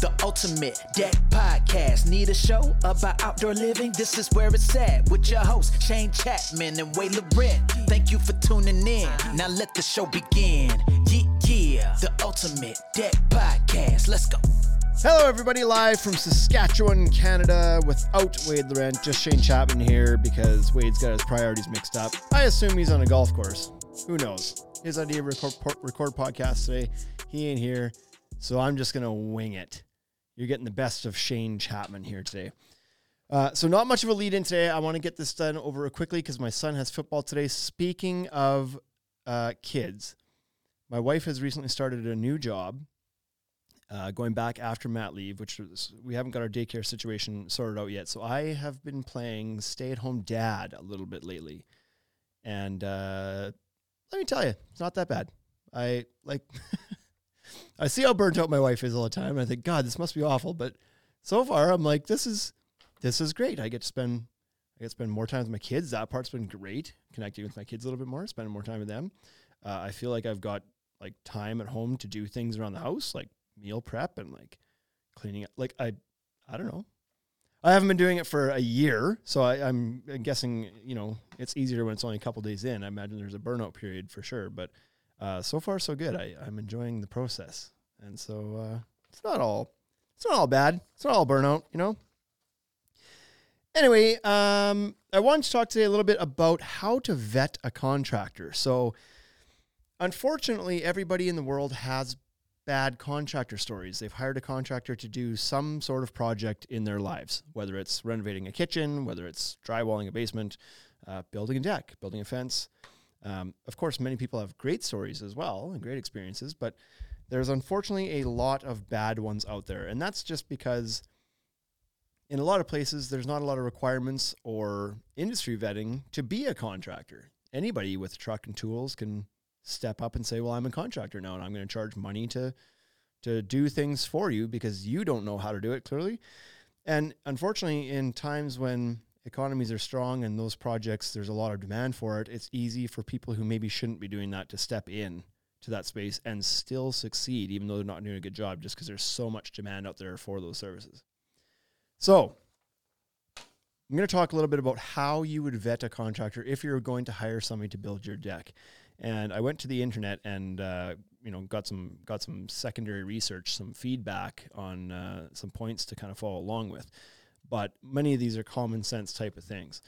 The ultimate deck podcast. Need a show about outdoor living? This is where it's at. With your hosts, Shane Chapman and Wade Laurent. Thank you for tuning in. Now let the show begin. Yeah, yeah. The ultimate deck podcast. Let's go. Hello, everybody, live from Saskatchewan, Canada, without Wade Laurent. Just Shane Chapman here because Wade's got his priorities mixed up. I assume he's on a golf course. Who knows? His idea of record, record podcast today, he ain't here. So I'm just going to wing it. You're getting the best of Shane Chapman here today. Uh, so, not much of a lead in today. I want to get this done over quickly because my son has football today. Speaking of uh, kids, my wife has recently started a new job uh, going back after mat leave, which was, we haven't got our daycare situation sorted out yet. So I have been playing stay at home dad a little bit lately. And uh, let me tell you, it's not that bad. I like, I see how burnt out my wife is all the time. And I think, God, this must be awful. But so far, I'm like, this is, this is great. I get to spend, I get to spend more time with my kids. That part's been great, connecting with my kids a little bit more, spending more time with them. Uh, I feel like I've got like time at home to do things around the house, like meal prep and like cleaning up. Like I, I don't know. I haven't been doing it for a year, so I, am guessing you know it's easier when it's only a couple days in. I imagine there's a burnout period for sure, but uh, so far so good. I, I'm enjoying the process, and so uh, it's not all it's not all bad. It's not all burnout, you know. Anyway, um, I wanted to talk today a little bit about how to vet a contractor. So, unfortunately, everybody in the world has bad contractor stories. They've hired a contractor to do some sort of project in their lives, whether it's renovating a kitchen, whether it's drywalling a basement, uh, building a deck, building a fence. Um, of course, many people have great stories as well and great experiences, but there's unfortunately a lot of bad ones out there. And that's just because in a lot of places, there's not a lot of requirements or industry vetting to be a contractor. Anybody with a truck and tools can step up and say, "Well, I'm a contractor now, and I'm going to charge money to to do things for you because you don't know how to do it clearly." And unfortunately, in times when economies are strong and those projects there's a lot of demand for it, it's easy for people who maybe shouldn't be doing that to step in to that space and still succeed, even though they're not doing a good job, just because there's so much demand out there for those services. So, I'm going to talk a little bit about how you would vet a contractor if you're going to hire somebody to build your deck. And I went to the internet and uh, you know got some got some secondary research, some feedback on uh, some points to kind of follow along with. But many of these are common sense type of things,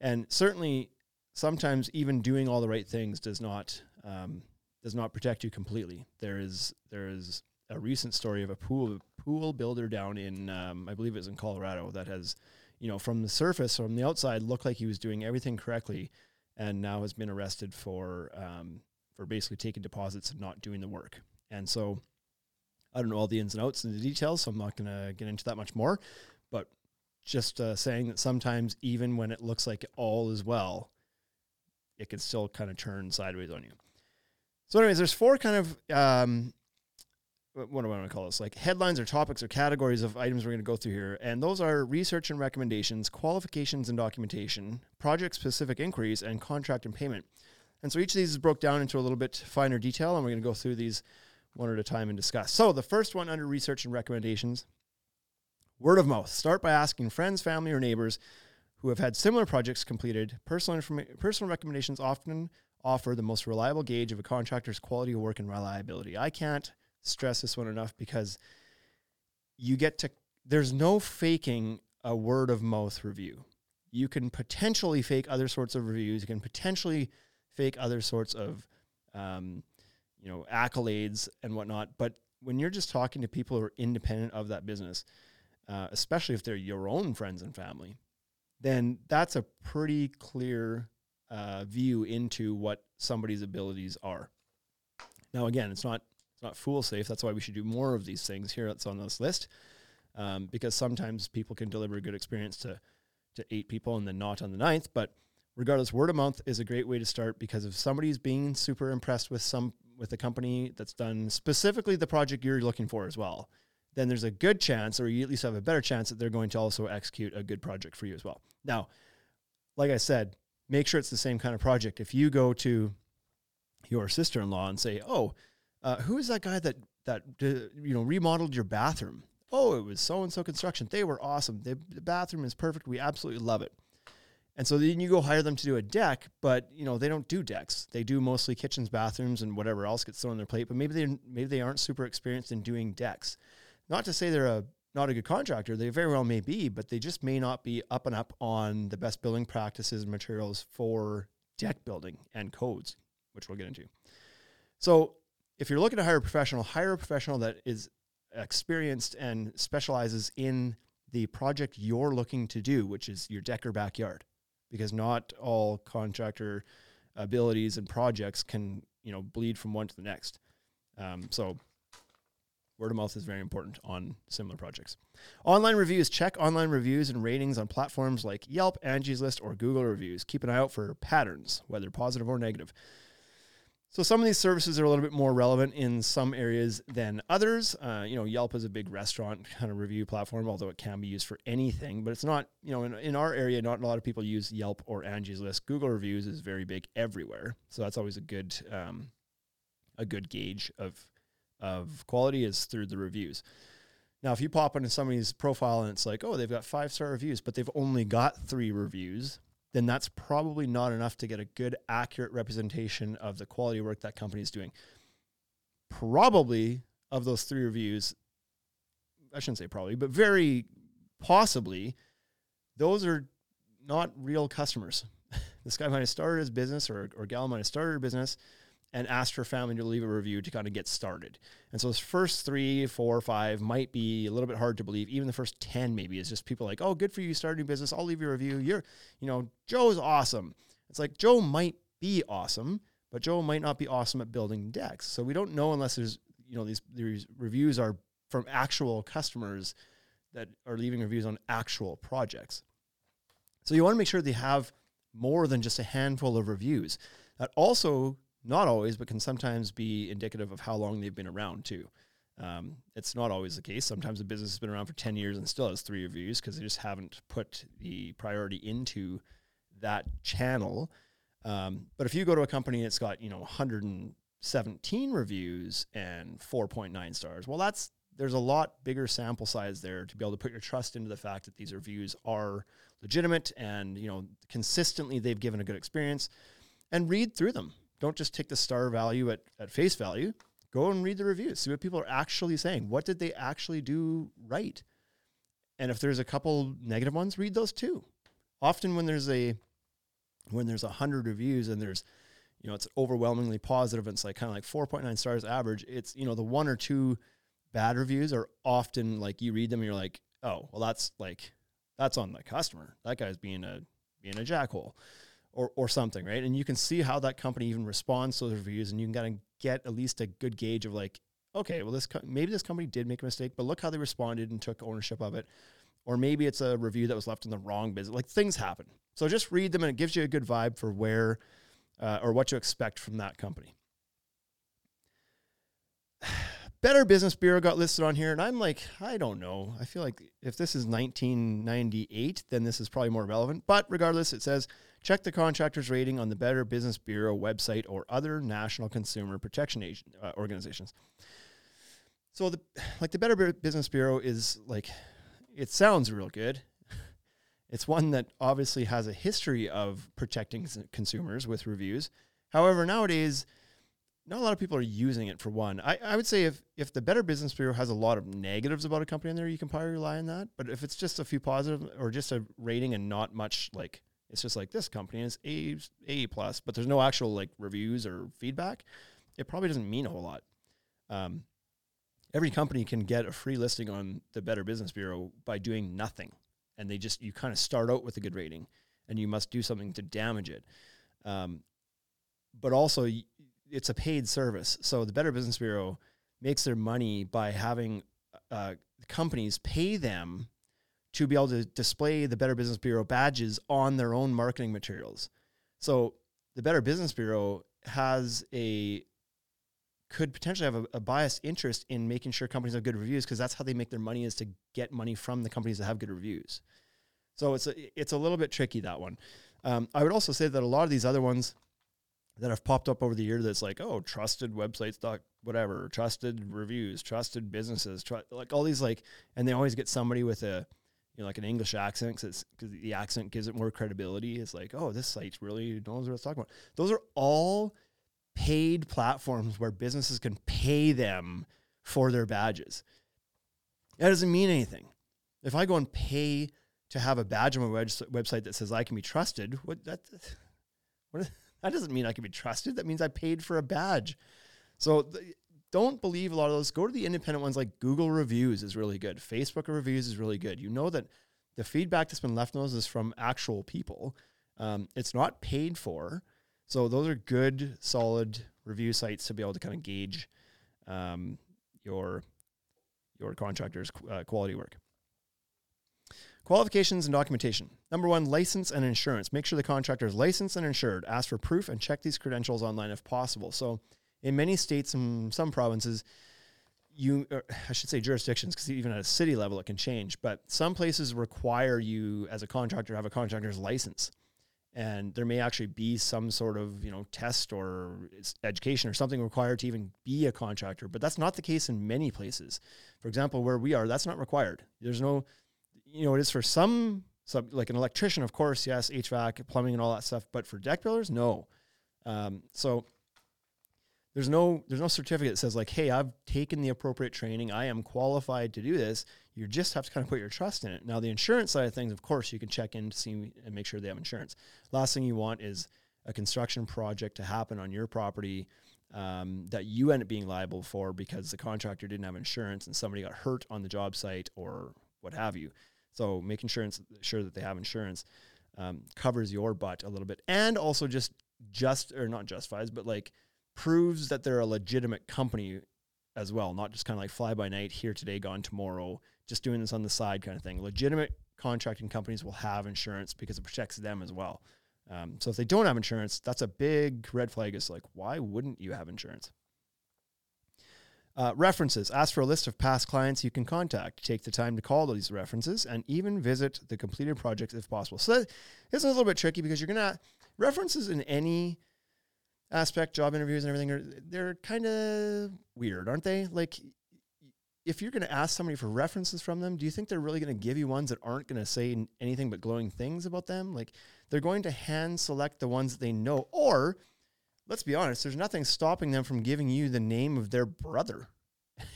and certainly sometimes even doing all the right things does not um, does not protect you completely. There is there is a recent story of a pool pool builder down in um, I believe it was in Colorado that has you know from the surface from the outside looked like he was doing everything correctly and now has been arrested for um, for basically taking deposits and not doing the work. And so I don't know all the ins and outs and the details, so I'm not going to get into that much more. Just uh, saying that sometimes even when it looks like all is well, it can still kind of turn sideways on you. So, anyways, there's four kind of um, what do I want to call this? Like headlines or topics or categories of items we're going to go through here. And those are research and recommendations, qualifications and documentation, project specific inquiries, and contract and payment. And so each of these is broke down into a little bit finer detail, and we're going to go through these one at a time and discuss. So the first one under research and recommendations word of mouth. Start by asking friends, family, or neighbors who have had similar projects completed. Personal, informa- personal recommendations often offer the most reliable gauge of a contractor's quality of work and reliability. I can't stress this one enough because you get to there's no faking a word of mouth review. You can potentially fake other sorts of reviews. You can potentially fake other sorts of, um, you know, accolades and whatnot. But when you're just talking to people who are independent of that business, uh, especially if they're your own friends and family, then that's a pretty clear uh, view into what somebody's abilities are. Now, again, it's not it's not fool safe. That's why we should do more of these things here. That's on this list, um, because sometimes people can deliver a good experience to to eight people and then not on the ninth. But regardless, word of mouth is a great way to start because if somebody's being super impressed with some with a company that's done specifically the project you're looking for as well, then there's a good chance, or you at least have a better chance that they're going to also execute a good project for you as well. Now, like I said, make sure it's the same kind of project. If you go to your sister-in-law and say, "Oh," uh, who is that guy that that uh, you know remodeled your bathroom? oh, it was so and so construction. They were awesome. The, the bathroom is perfect. We absolutely love it. And so then you go hire them to do a deck, but you know they don't do decks. They do mostly kitchens, bathrooms, and whatever else gets thrown on their plate. But maybe they maybe they aren't super experienced in doing decks. Not to say they're a not a good contractor. They very well may be, but they just may not be up and up on the best building practices and materials for deck building and codes, which we'll get into. So if you're looking to hire a professional, hire a professional that is experienced and specializes in the project you're looking to do, which is your deck or backyard because not all contractor abilities and projects can you know bleed from one to the next. Um, so word of mouth is very important on similar projects. Online reviews check online reviews and ratings on platforms like Yelp, Angie's List, or Google reviews. Keep an eye out for patterns, whether positive or negative. So some of these services are a little bit more relevant in some areas than others. Uh, you know, Yelp is a big restaurant kind of review platform, although it can be used for anything. But it's not, you know, in, in our area, not a lot of people use Yelp or Angie's List. Google reviews is very big everywhere, so that's always a good um, a good gauge of of quality is through the reviews. Now, if you pop into somebody's profile and it's like, oh, they've got five star reviews, but they've only got three reviews, then that's probably not enough to get a good, accurate representation of the quality work that company is doing. Probably of those three reviews, I shouldn't say probably, but very possibly, those are not real customers. this guy might have started his business or, or gal might have started her business and asked her family to leave a review to kind of get started. And so those first three, four, five might be a little bit hard to believe. Even the first 10 maybe is just people like, oh, good for you, starting a business. I'll leave you a review. You're, you know, Joe's awesome. It's like Joe might be awesome, but Joe might not be awesome at building decks. So we don't know unless there's, you know, these, these reviews are from actual customers that are leaving reviews on actual projects. So you want to make sure they have more than just a handful of reviews. That also not always, but can sometimes be indicative of how long they've been around too. Um, it's not always the case. Sometimes a business has been around for 10 years and still has three reviews because they just haven't put the priority into that channel. Um, but if you go to a company that's got, you know, 117 reviews and 4.9 stars, well, that's, there's a lot bigger sample size there to be able to put your trust into the fact that these reviews are legitimate and, you know, consistently they've given a good experience and read through them don't just take the star value at, at face value. Go and read the reviews. See what people are actually saying. What did they actually do right? And if there's a couple negative ones, read those too. Often when there's a when there's a hundred reviews and there's you know it's overwhelmingly positive and it's like kind of like 4.9 stars average it's you know the one or two bad reviews are often like you read them and you're like oh well that's like that's on the customer that guy's being a being a jackhole or, or something, right? And you can see how that company even responds to those reviews, and you can kind of get at least a good gauge of like, okay, well, this co- maybe this company did make a mistake, but look how they responded and took ownership of it. Or maybe it's a review that was left in the wrong business. Like things happen. So just read them, and it gives you a good vibe for where uh, or what to expect from that company. Better Business Bureau got listed on here, and I'm like, I don't know. I feel like if this is 1998, then this is probably more relevant. But regardless, it says Check the contractor's rating on the Better Business Bureau website or other national consumer protection agent, uh, organizations. So the like the Better Business Bureau is like it sounds real good. It's one that obviously has a history of protecting consumers with reviews. However, nowadays not a lot of people are using it for one. I, I would say if if the Better Business Bureau has a lot of negatives about a company in there, you can probably rely on that. But if it's just a few positive or just a rating and not much like it's just like this company is A A plus, but there's no actual like reviews or feedback. It probably doesn't mean a whole lot. Um, every company can get a free listing on the Better Business Bureau by doing nothing, and they just you kind of start out with a good rating, and you must do something to damage it. Um, but also, it's a paid service, so the Better Business Bureau makes their money by having uh, companies pay them to be able to display the Better Business Bureau badges on their own marketing materials. So the Better Business Bureau has a could potentially have a, a biased interest in making sure companies have good reviews because that's how they make their money is to get money from the companies that have good reviews. So it's a, it's a little bit tricky that one. Um, I would also say that a lot of these other ones, that have popped up over the year that's like, oh, trusted websites, doc, whatever, trusted reviews, trusted businesses, tr- like all these like, and they always get somebody with a, you know, like an English accent because the accent gives it more credibility. It's like, oh, this site really knows what it's talking about. Those are all paid platforms where businesses can pay them for their badges. That doesn't mean anything. If I go and pay to have a badge on my website that says I can be trusted, what that what that doesn't mean I can be trusted. That means I paid for a badge. So don't believe a lot of those. Go to the independent ones like Google reviews is really good. Facebook reviews is really good. You know that the feedback that's been left on those is from actual people. Um, it's not paid for. So those are good, solid review sites to be able to kind of gauge um, your your contractor's uh, quality work. Qualifications and documentation. Number one, license and insurance. Make sure the contractor is licensed and insured. Ask for proof and check these credentials online if possible. So, in many states and some provinces, you, I should say jurisdictions, because even at a city level it can change, but some places require you as a contractor to have a contractor's license. And there may actually be some sort of you know test or education or something required to even be a contractor, but that's not the case in many places. For example, where we are, that's not required. There's no you know, it is for some, like an electrician, of course, yes, HVAC, plumbing, and all that stuff. But for deck builders, no. Um, so there's no there's no certificate that says like, hey, I've taken the appropriate training, I am qualified to do this. You just have to kind of put your trust in it. Now, the insurance side of things, of course, you can check in to see and make sure they have insurance. Last thing you want is a construction project to happen on your property um, that you end up being liable for because the contractor didn't have insurance and somebody got hurt on the job site or what have you. So making sure, sure that they have insurance um, covers your butt a little bit, and also just just or not justifies, but like proves that they're a legitimate company as well, not just kind of like fly by night, here today, gone tomorrow, just doing this on the side kind of thing. Legitimate contracting companies will have insurance because it protects them as well. Um, so if they don't have insurance, that's a big red flag. Is like, why wouldn't you have insurance? Uh, references. Ask for a list of past clients you can contact. Take the time to call these references and even visit the completed projects if possible. So that, this is a little bit tricky because you're going to references in any aspect, job interviews and everything, are, they're kind of weird, aren't they? Like, if you're going to ask somebody for references from them, do you think they're really going to give you ones that aren't going to say anything but glowing things about them? Like, they're going to hand select the ones that they know, or let's be honest, there's nothing stopping them from giving you the name of their brother.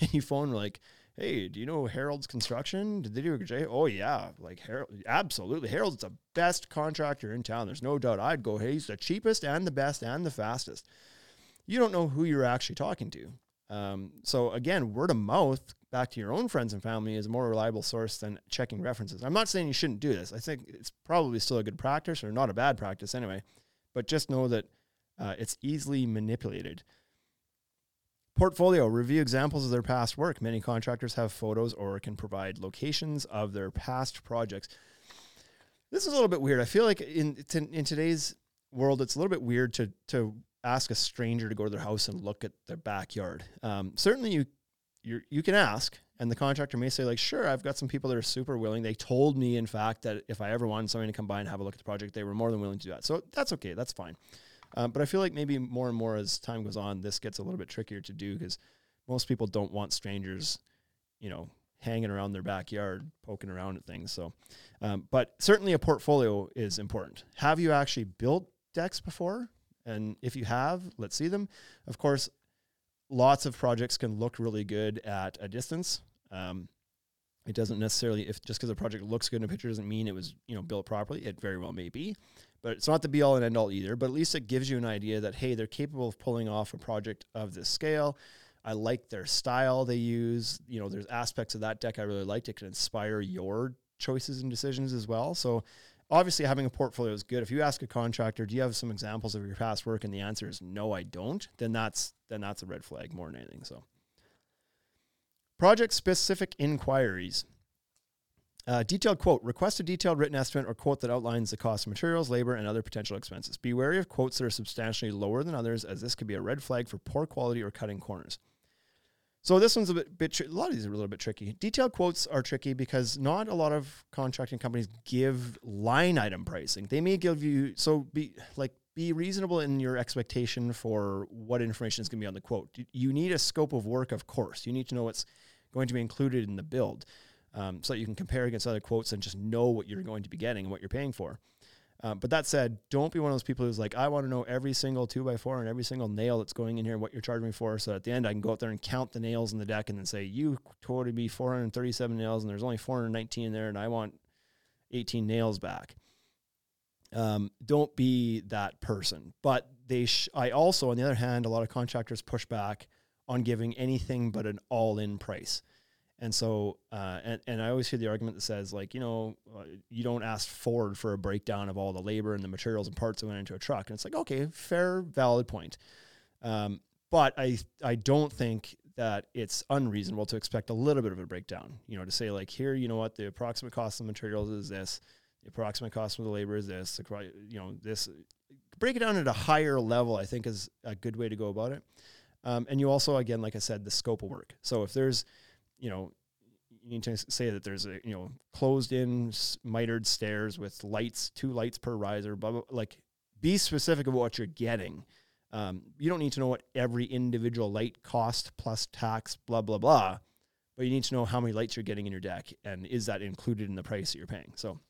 And you phone like, hey, do you know Harold's Construction? Did they do a J? Oh yeah, like Harold, absolutely. Harold's the best contractor in town. There's no doubt. I'd go, hey, he's the cheapest and the best and the fastest. You don't know who you're actually talking to. Um, so again, word of mouth back to your own friends and family is a more reliable source than checking references. I'm not saying you shouldn't do this. I think it's probably still a good practice or not a bad practice anyway. But just know that uh, it's easily manipulated. Portfolio review examples of their past work. Many contractors have photos or can provide locations of their past projects. This is a little bit weird. I feel like in in today's world, it's a little bit weird to to ask a stranger to go to their house and look at their backyard. Um, certainly, you you you can ask, and the contractor may say like, "Sure, I've got some people that are super willing." They told me, in fact, that if I ever wanted somebody to come by and have a look at the project, they were more than willing to do that. So that's okay. That's fine. Um, but I feel like maybe more and more as time goes on, this gets a little bit trickier to do because most people don't want strangers, you know, hanging around their backyard, poking around at things. So, um, but certainly a portfolio is important. Have you actually built decks before? And if you have, let's see them. Of course, lots of projects can look really good at a distance. Um, it doesn't necessarily, if just because a project looks good in a picture doesn't mean it was, you know, built properly. It very well may be but it's not the be all and end all either. But at least it gives you an idea that hey, they're capable of pulling off a project of this scale. I like their style they use. You know, there's aspects of that deck I really liked. It can inspire your choices and decisions as well. So obviously having a portfolio is good. If you ask a contractor, do you have some examples of your past work and the answer is no, I don't, then that's then that's a red flag more than anything. So project specific inquiries. Uh, detailed quote request a detailed written estimate or quote that outlines the cost of materials, labor, and other potential expenses. Be wary of quotes that are substantially lower than others, as this could be a red flag for poor quality or cutting corners. So this one's a bit, bit tri- a lot of these are a little bit tricky. Detailed quotes are tricky because not a lot of contracting companies give line item pricing. They may give you so be like be reasonable in your expectation for what information is going to be on the quote. You need a scope of work, of course. You need to know what's going to be included in the build um, so that you can compare against other quotes and just know what you're going to be getting and what you're paying for. Um, but that said, don't be one of those people who's like, I want to know every single two by four and every single nail that's going in here and what you're charging me for. So at the end, I can go out there and count the nails in the deck and then say, you quoted me 437 nails and there's only 419 in there and I want 18 nails back. Um, don't be that person. But they, sh- I also, on the other hand, a lot of contractors push back on giving anything but an all in price. And so, uh, and, and I always hear the argument that says, like, you know, uh, you don't ask Ford for a breakdown of all the labor and the materials and parts that went into a truck. And it's like, okay, fair, valid point. Um, but I, I don't think that it's unreasonable to expect a little bit of a breakdown, you know, to say, like, here, you know what, the approximate cost of materials is this, the approximate cost of the labor is this, you know, this, break it down at a higher level, I think is a good way to go about it. Um, and you also, again, like I said, the scope of work. So if there's, you know, you need to say that there's a you know closed in mitered stairs with lights, two lights per riser. Blah, blah like be specific of what you're getting. Um, you don't need to know what every individual light cost plus tax, blah blah blah. But you need to know how many lights you're getting in your deck, and is that included in the price that you're paying? So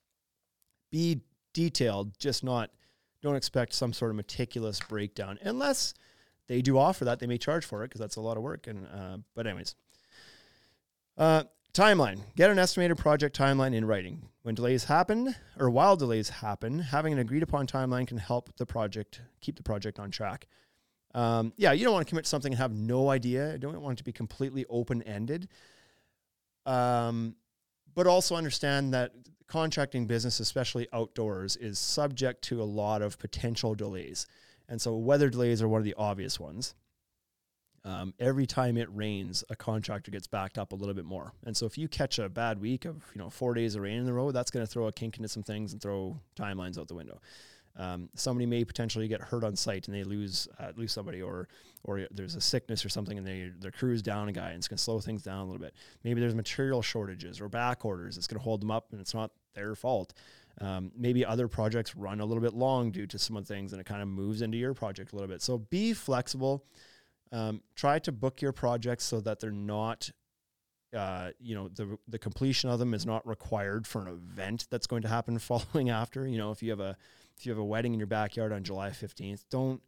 be detailed, just not don't expect some sort of meticulous breakdown unless they do offer that they may charge for it because that's a lot of work and uh, but anyways uh, timeline. Get an estimated project timeline in writing. When delays happen, or while delays happen, having an agreed upon timeline can help the project keep the project on track. Um, yeah, you don't want to commit to something and have no idea. You don't want it to be completely open ended. Um, but also understand that contracting business, especially outdoors, is subject to a lot of potential delays. And so weather delays are one of the obvious ones um, every time it rains, a contractor gets backed up a little bit more. And so if you catch a bad week of you know four days of rain in the road, that's going to throw a kink into some things and throw timelines out the window. Um, somebody may potentially get hurt on site and they lose uh, lose somebody, or or there's a sickness or something and they their crew's down a guy and it's going to slow things down a little bit. Maybe there's material shortages or back orders. It's going to hold them up and it's not their fault. Um, maybe other projects run a little bit long due to some of the things and it kind of moves into your project a little bit. So be flexible. Um, try to book your projects so that they're not, uh, you know, the the completion of them is not required for an event that's going to happen following after. You know, if you have a if you have a wedding in your backyard on July fifteenth, don't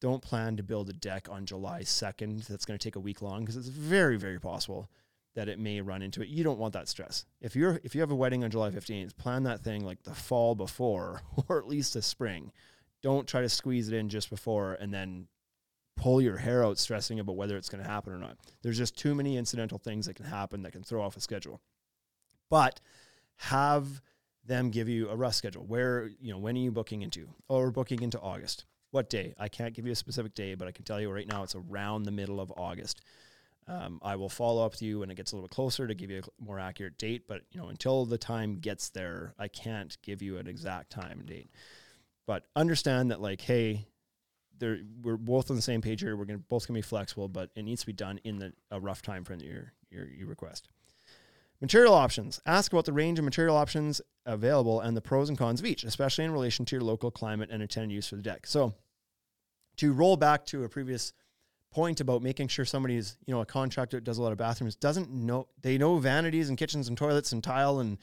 don't plan to build a deck on July second. That's going to take a week long because it's very very possible that it may run into it. You don't want that stress. If you're if you have a wedding on July 15th, plan that thing like the fall before or at least the spring. Don't try to squeeze it in just before and then pull your hair out stressing about whether it's going to happen or not. There's just too many incidental things that can happen that can throw off a schedule. But have them give you a rough schedule. Where, you know, when are you booking into? Oh, we're booking into August. What day? I can't give you a specific day, but I can tell you right now it's around the middle of August. Um, I will follow up with you when it gets a little bit closer to give you a more accurate date. But you know, until the time gets there, I can't give you an exact time and date. But understand that, like, hey, there we're both on the same page here. We're gonna both gonna be flexible, but it needs to be done in the a rough time frame that you you request. Material options. Ask about the range of material options available and the pros and cons of each, especially in relation to your local climate and intended use for the deck. So, to roll back to a previous point about making sure somebody's, you know, a contractor that does a lot of bathrooms doesn't know they know vanities and kitchens and toilets and tile and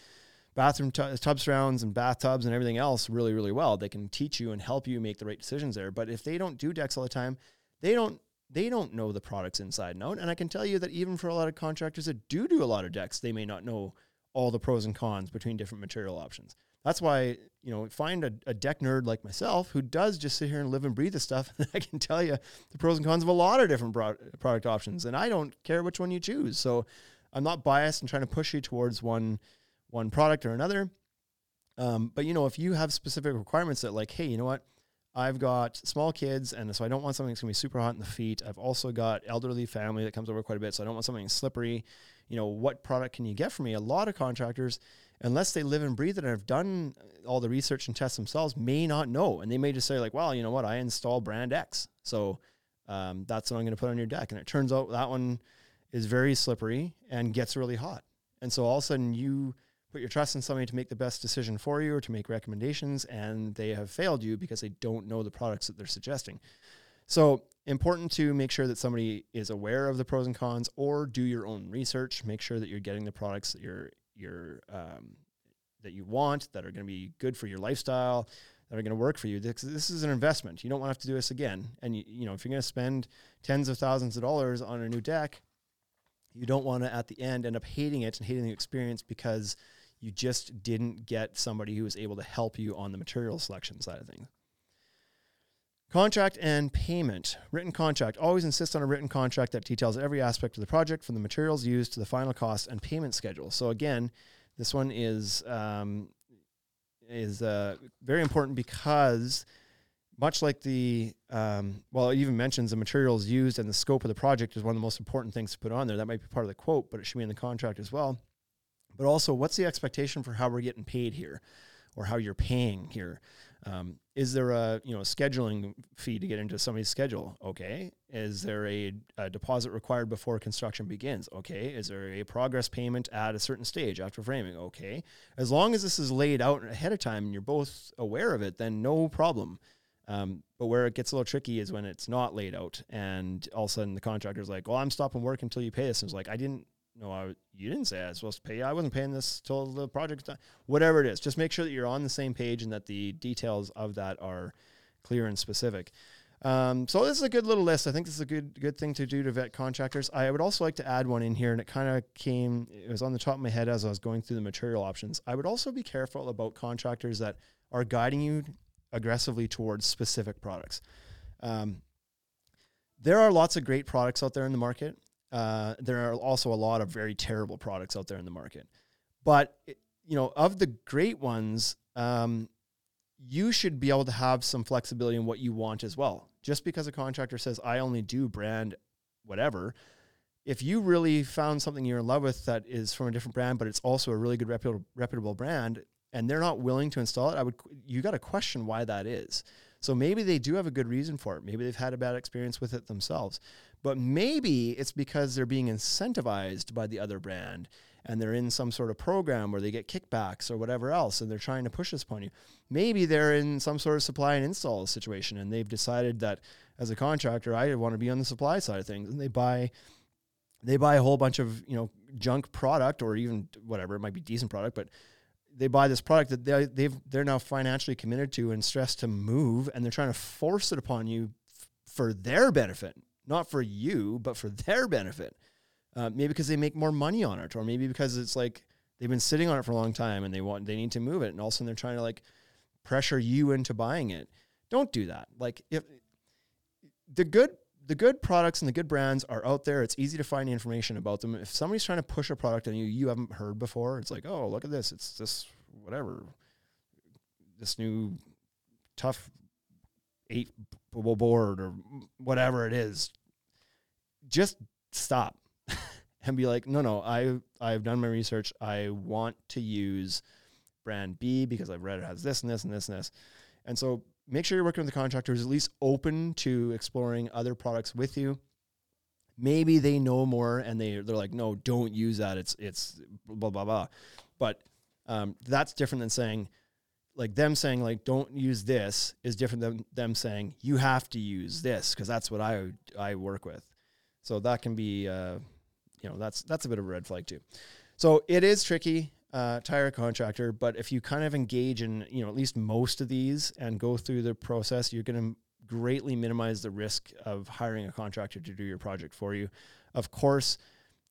bathroom t- tub surrounds and bathtubs and everything else really, really well. They can teach you and help you make the right decisions there. But if they don't do decks all the time, they don't they don't know the products inside and out. And I can tell you that even for a lot of contractors that do do a lot of decks, they may not know all the pros and cons between different material options. That's why, you know, find a, a deck nerd like myself who does just sit here and live and breathe this stuff. I can tell you the pros and cons of a lot of different pro- product options. And I don't care which one you choose. So I'm not biased and trying to push you towards one one product or another. Um, but you know, if you have specific requirements that like, hey, you know what? I've got small kids, and so I don't want something that's gonna be super hot in the feet. I've also got elderly family that comes over quite a bit, so I don't want something slippery. You know, what product can you get for me? A lot of contractors, unless they live and breathe it and have done all the research and tests themselves, may not know, and they may just say like, well, you know what? I install brand X, so um, that's what I'm gonna put on your deck, and it turns out that one is very slippery and gets really hot, and so all of a sudden you put your trust in somebody to make the best decision for you or to make recommendations, and they have failed you because they don't know the products that they're suggesting. So, important to make sure that somebody is aware of the pros and cons, or do your own research. Make sure that you're getting the products that you're you're um, that you want that are going to be good for your lifestyle that are going to work for you. This, this is an investment. You don't want to have to do this again. And you, you know, if you're going to spend tens of thousands of dollars on a new deck, you don't want to at the end end up hating it and hating the experience because you just didn't get somebody who was able to help you on the material selection side of things. Contract and payment. Written contract. Always insist on a written contract that details every aspect of the project from the materials used to the final cost and payment schedule. So again, this one is um, is uh, very important because much like the um, well, it even mentions the materials used and the scope of the project is one of the most important things to put on there. That might be part of the quote, but it should be in the contract as well. But also, what's the expectation for how we're getting paid here, or how you're paying here? Um, is there a you know a scheduling fee to get into somebody's schedule? Okay. Is there a, a, deposit required before construction begins? Okay. Is there a progress payment at a certain stage after framing? Okay. As long as this is laid out ahead of time and you're both aware of it, then no problem. Um, but where it gets a little tricky is when it's not laid out and all of a sudden the contractor's like, "Well, I'm stopping work until you pay this." And it's like, "I didn't no, I, you didn't say I was supposed to pay. I wasn't paying this till the project's done. Whatever it is, just make sure that you're on the same page and that the details of that are clear and specific. Um, so this is a good little list. I think this is a good good thing to do to vet contractors. I would also like to add one in here, and it kind of came. It was on the top of my head as I was going through the material options. I would also be careful about contractors that are guiding you aggressively towards specific products. Um, there are lots of great products out there in the market. Uh, there are also a lot of very terrible products out there in the market. But, you know, of the great ones, um, you should be able to have some flexibility in what you want as well. Just because a contractor says, I only do brand whatever, if you really found something you're in love with that is from a different brand, but it's also a really good reputable, reputable brand, and they're not willing to install it, I would you got to question why that is. So maybe they do have a good reason for it. Maybe they've had a bad experience with it themselves. But maybe it's because they're being incentivized by the other brand and they're in some sort of program where they get kickbacks or whatever else and they're trying to push this upon you. Maybe they're in some sort of supply and install situation and they've decided that as a contractor, I want to be on the supply side of things and they buy they buy a whole bunch of, you know, junk product or even whatever, it might be decent product, but they buy this product that they, they've they're now financially committed to and stressed to move and they're trying to force it upon you f- for their benefit not for you, but for their benefit. Uh, maybe because they make more money on it, or maybe because it's like they've been sitting on it for a long time and they want they need to move it, and all of a sudden they're trying to like pressure you into buying it. Don't do that. Like if the good the good products and the good brands are out there. It's easy to find information about them. If somebody's trying to push a product on you you haven't heard before, it's like, oh, look at this. It's this whatever. This new tough eight board or whatever it is, just stop and be like, no, no, I I've done my research. I want to use brand B because I've read it has this and this and this and this. And so make sure you're working with the contractors at least open to exploring other products with you. Maybe they know more and they they're like, no, don't use that. It's it's blah blah blah. But um, that's different than saying, like them saying like don't use this is different than them saying you have to use this because that's what I I work with. So that can be uh, you know that's that's a bit of a red flag too. So it is tricky uh, tire contractor, but if you kind of engage in you know at least most of these and go through the process, you're going to greatly minimize the risk of hiring a contractor to do your project for you. Of course,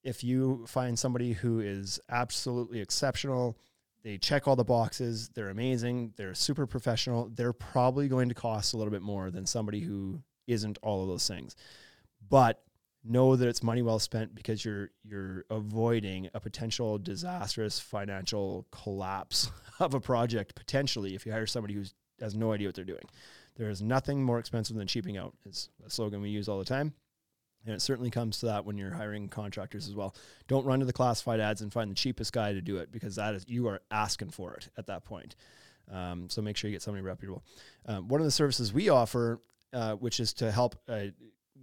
if you find somebody who is absolutely exceptional they check all the boxes. They're amazing. They're super professional. They're probably going to cost a little bit more than somebody who isn't all of those things. But know that it's money well spent because you're you're avoiding a potential disastrous financial collapse of a project potentially if you hire somebody who has no idea what they're doing. There is nothing more expensive than cheaping out. It's a slogan we use all the time. And it certainly comes to that when you're hiring contractors as well. Don't run to the classified ads and find the cheapest guy to do it because that is you are asking for it at that point. Um, so make sure you get somebody reputable. Um, one of the services we offer, uh, which is to help uh,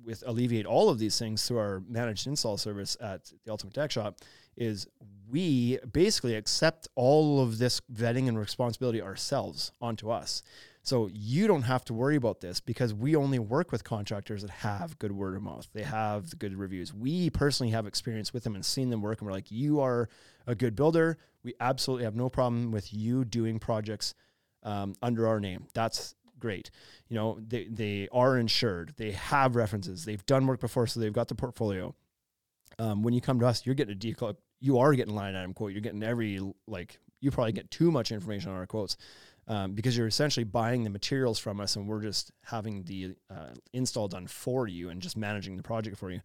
with alleviate all of these things through our managed install service at the Ultimate Deck Shop is we basically accept all of this vetting and responsibility ourselves onto us. So you don't have to worry about this because we only work with contractors that have good word of mouth. They have good reviews. We personally have experience with them and seen them work and we're like, you are a good builder. We absolutely have no problem with you doing projects um, under our name. That's great. You know, they, they are insured, they have references, they've done work before, so they've got the portfolio. Um, when you come to us, you're getting a decal, you are getting line item quote. You're getting every, like, you probably get too much information on our quotes um, because you're essentially buying the materials from us and we're just having the uh, install done for you and just managing the project for you.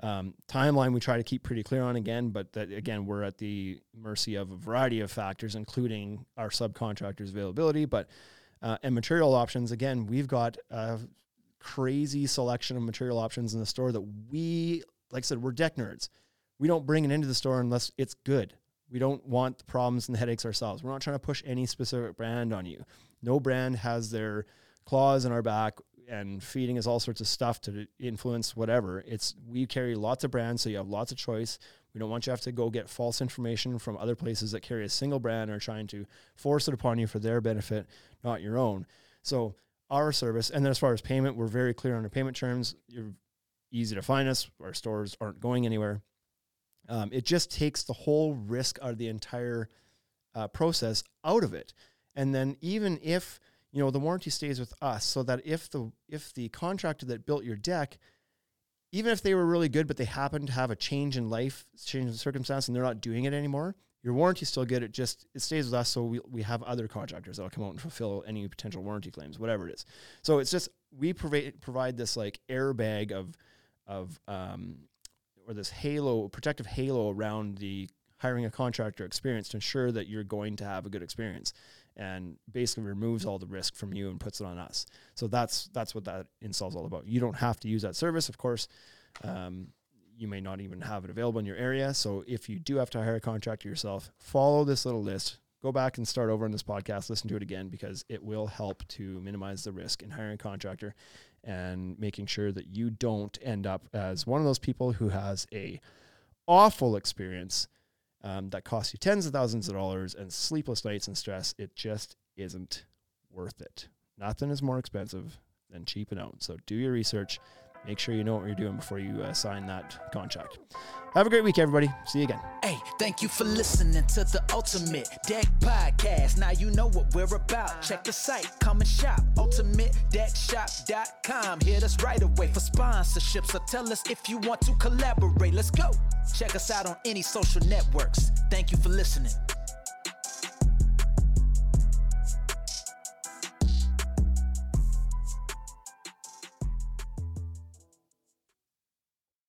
Um, timeline we try to keep pretty clear on again, but that again we're at the mercy of a variety of factors, including our subcontractors' availability, but uh, and material options. Again, we've got a crazy selection of material options in the store that we, like I said, we're deck nerds. We don't bring it into the store unless it's good. We don't want the problems and the headaches ourselves. We're not trying to push any specific brand on you. No brand has their claws in our back and feeding us all sorts of stuff to influence whatever. It's we carry lots of brands, so you have lots of choice. We don't want you to have to go get false information from other places that carry a single brand or trying to force it upon you for their benefit, not your own. So our service, and then as far as payment, we're very clear on our payment terms. You're easy to find us. Our stores aren't going anywhere. Um, it just takes the whole risk out of the entire uh, process out of it. And then even if you know the warranty stays with us, so that if the if the contractor that built your deck, even if they were really good, but they happen to have a change in life, change in circumstance, and they're not doing it anymore, your warranty's still good. It just it stays with us, so we, we have other contractors that'll come out and fulfill any potential warranty claims, whatever it is. So it's just we provide provide this like airbag of of um, or this halo, protective halo around the hiring a contractor experience to ensure that you're going to have a good experience and basically removes all the risk from you and puts it on us. So that's that's what that install is all about. You don't have to use that service, of course. Um, you may not even have it available in your area. So if you do have to hire a contractor yourself, follow this little list. Go back and start over on this podcast, listen to it again because it will help to minimize the risk in hiring a contractor and making sure that you don't end up as one of those people who has a awful experience um, that costs you tens of thousands of dollars and sleepless nights and stress. It just isn't worth it. Nothing is more expensive than cheaping out. So do your research make sure you know what you're doing before you uh, sign that contract. Have a great week, everybody. See you again. Hey, thank you for listening to the Ultimate Deck Podcast. Now you know what we're about. Check the site, come and shop. UltimateDeckShop.com. Hit us right away for sponsorships or tell us if you want to collaborate. Let's go. Check us out on any social networks. Thank you for listening.